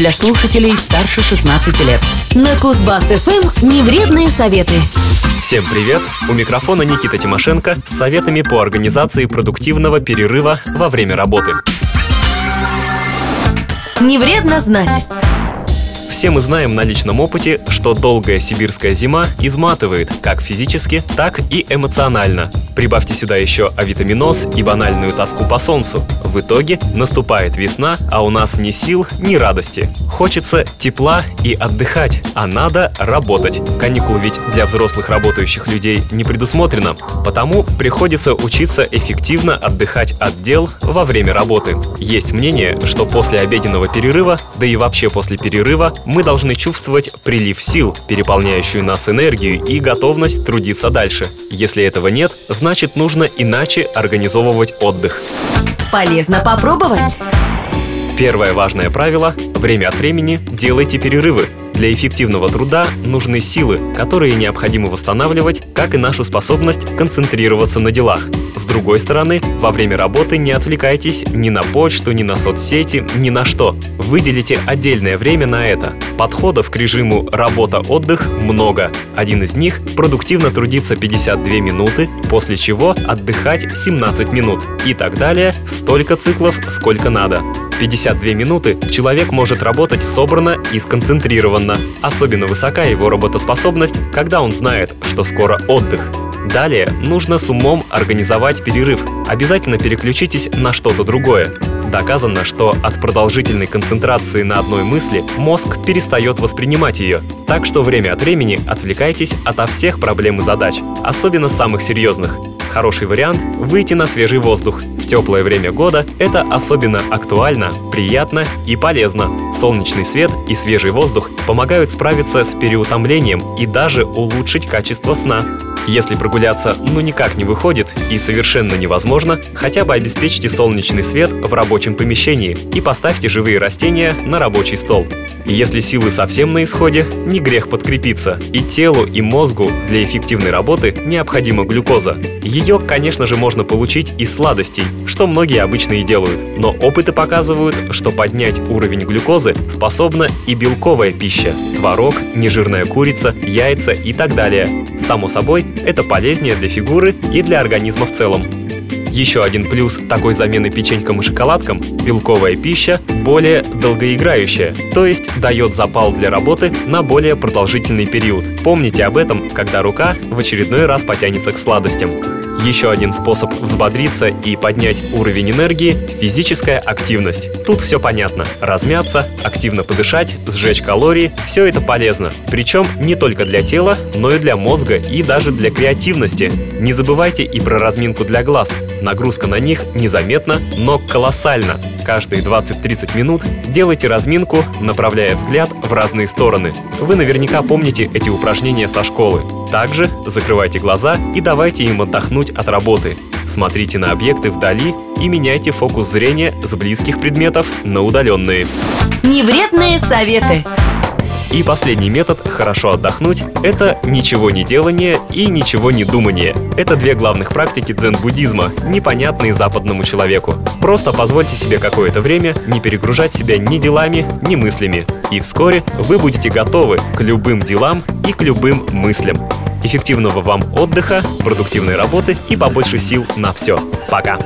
для слушателей старше 16 лет. На Кузбасс-ФМ невредные советы. Всем привет! У микрофона Никита Тимошенко с советами по организации продуктивного перерыва во время работы. Не вредно знать. Все мы знаем на личном опыте, что долгая сибирская зима изматывает как физически, так и эмоционально. Прибавьте сюда еще авитаминоз и банальную тоску по солнцу. В итоге наступает весна, а у нас ни сил, ни радости. Хочется тепла и отдыхать, а надо работать. Каникул ведь для взрослых работающих людей не предусмотрено, потому приходится учиться эффективно отдыхать от дел во время работы. Есть мнение, что после обеденного перерыва, да и вообще после перерыва, мы должны чувствовать прилив сил, переполняющую нас энергию и готовность трудиться дальше. Если этого нет, значит нужно иначе организовывать отдых. Полезно попробовать. Первое важное правило – время от времени делайте перерывы. Для эффективного труда нужны силы, которые необходимо восстанавливать, как и нашу способность концентрироваться на делах. С другой стороны, во время работы не отвлекайтесь ни на почту, ни на соцсети, ни на что. Выделите отдельное время на это. Подходов к режиму работа-отдых много. Один из них – продуктивно трудиться 52 минуты, после чего отдыхать 17 минут. И так далее, столько циклов, сколько надо. 52 минуты человек может работать собранно и сконцентрированно. Особенно высока его работоспособность, когда он знает, что скоро отдых. Далее нужно с умом организовать перерыв. Обязательно переключитесь на что-то другое. Доказано, что от продолжительной концентрации на одной мысли мозг перестает воспринимать ее. Так что время от времени отвлекайтесь ото всех проблем и задач, особенно самых серьезных. Хороший вариант – выйти на свежий воздух. В теплое время года это особенно актуально, приятно и полезно. Солнечный свет и свежий воздух помогают справиться с переутомлением и даже улучшить качество сна. Если прогуляться ну никак не выходит и совершенно невозможно, хотя бы обеспечьте солнечный свет в рабочем помещении и поставьте живые растения на рабочий стол. Если силы совсем на исходе, не грех подкрепиться. И телу, и мозгу для эффективной работы необходима глюкоза. Ее, конечно же, можно получить из сладостей, что многие обычно и делают. Но опыты показывают, что поднять уровень глюкозы способна и белковая пища – творог, нежирная курица, яйца и так далее. Само собой, это полезнее для фигуры и для организма в целом. Еще один плюс такой замены печенькам и шоколадкам – белковая пища более долгоиграющая, то есть дает запал для работы на более продолжительный период. Помните об этом, когда рука в очередной раз потянется к сладостям. Еще один способ взбодриться и поднять уровень энергии – физическая активность. Тут все понятно. Размяться, активно подышать, сжечь калории – все это полезно. Причем не только для тела, но и для мозга и даже для креативности. Не забывайте и про разминку для глаз. Нагрузка на них незаметна, но колоссальна. Каждые 20-30 минут делайте разминку, направляя взгляд в разные стороны. Вы наверняка помните эти упражнения со школы. Также закрывайте глаза и давайте им отдохнуть от работы. Смотрите на объекты вдали и меняйте фокус зрения с близких предметов на удаленные. Невредные советы. И последний метод «хорошо отдохнуть» — это ничего не делание и ничего не думание. Это две главных практики дзен-буддизма, непонятные западному человеку. Просто позвольте себе какое-то время не перегружать себя ни делами, ни мыслями. И вскоре вы будете готовы к любым делам и к любым мыслям. Эффективного вам отдыха, продуктивной работы и побольше сил на все. Пока!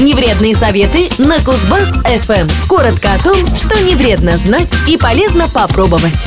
Невредные советы на Кузбасс-ФМ. Коротко о том, что не вредно знать и полезно попробовать.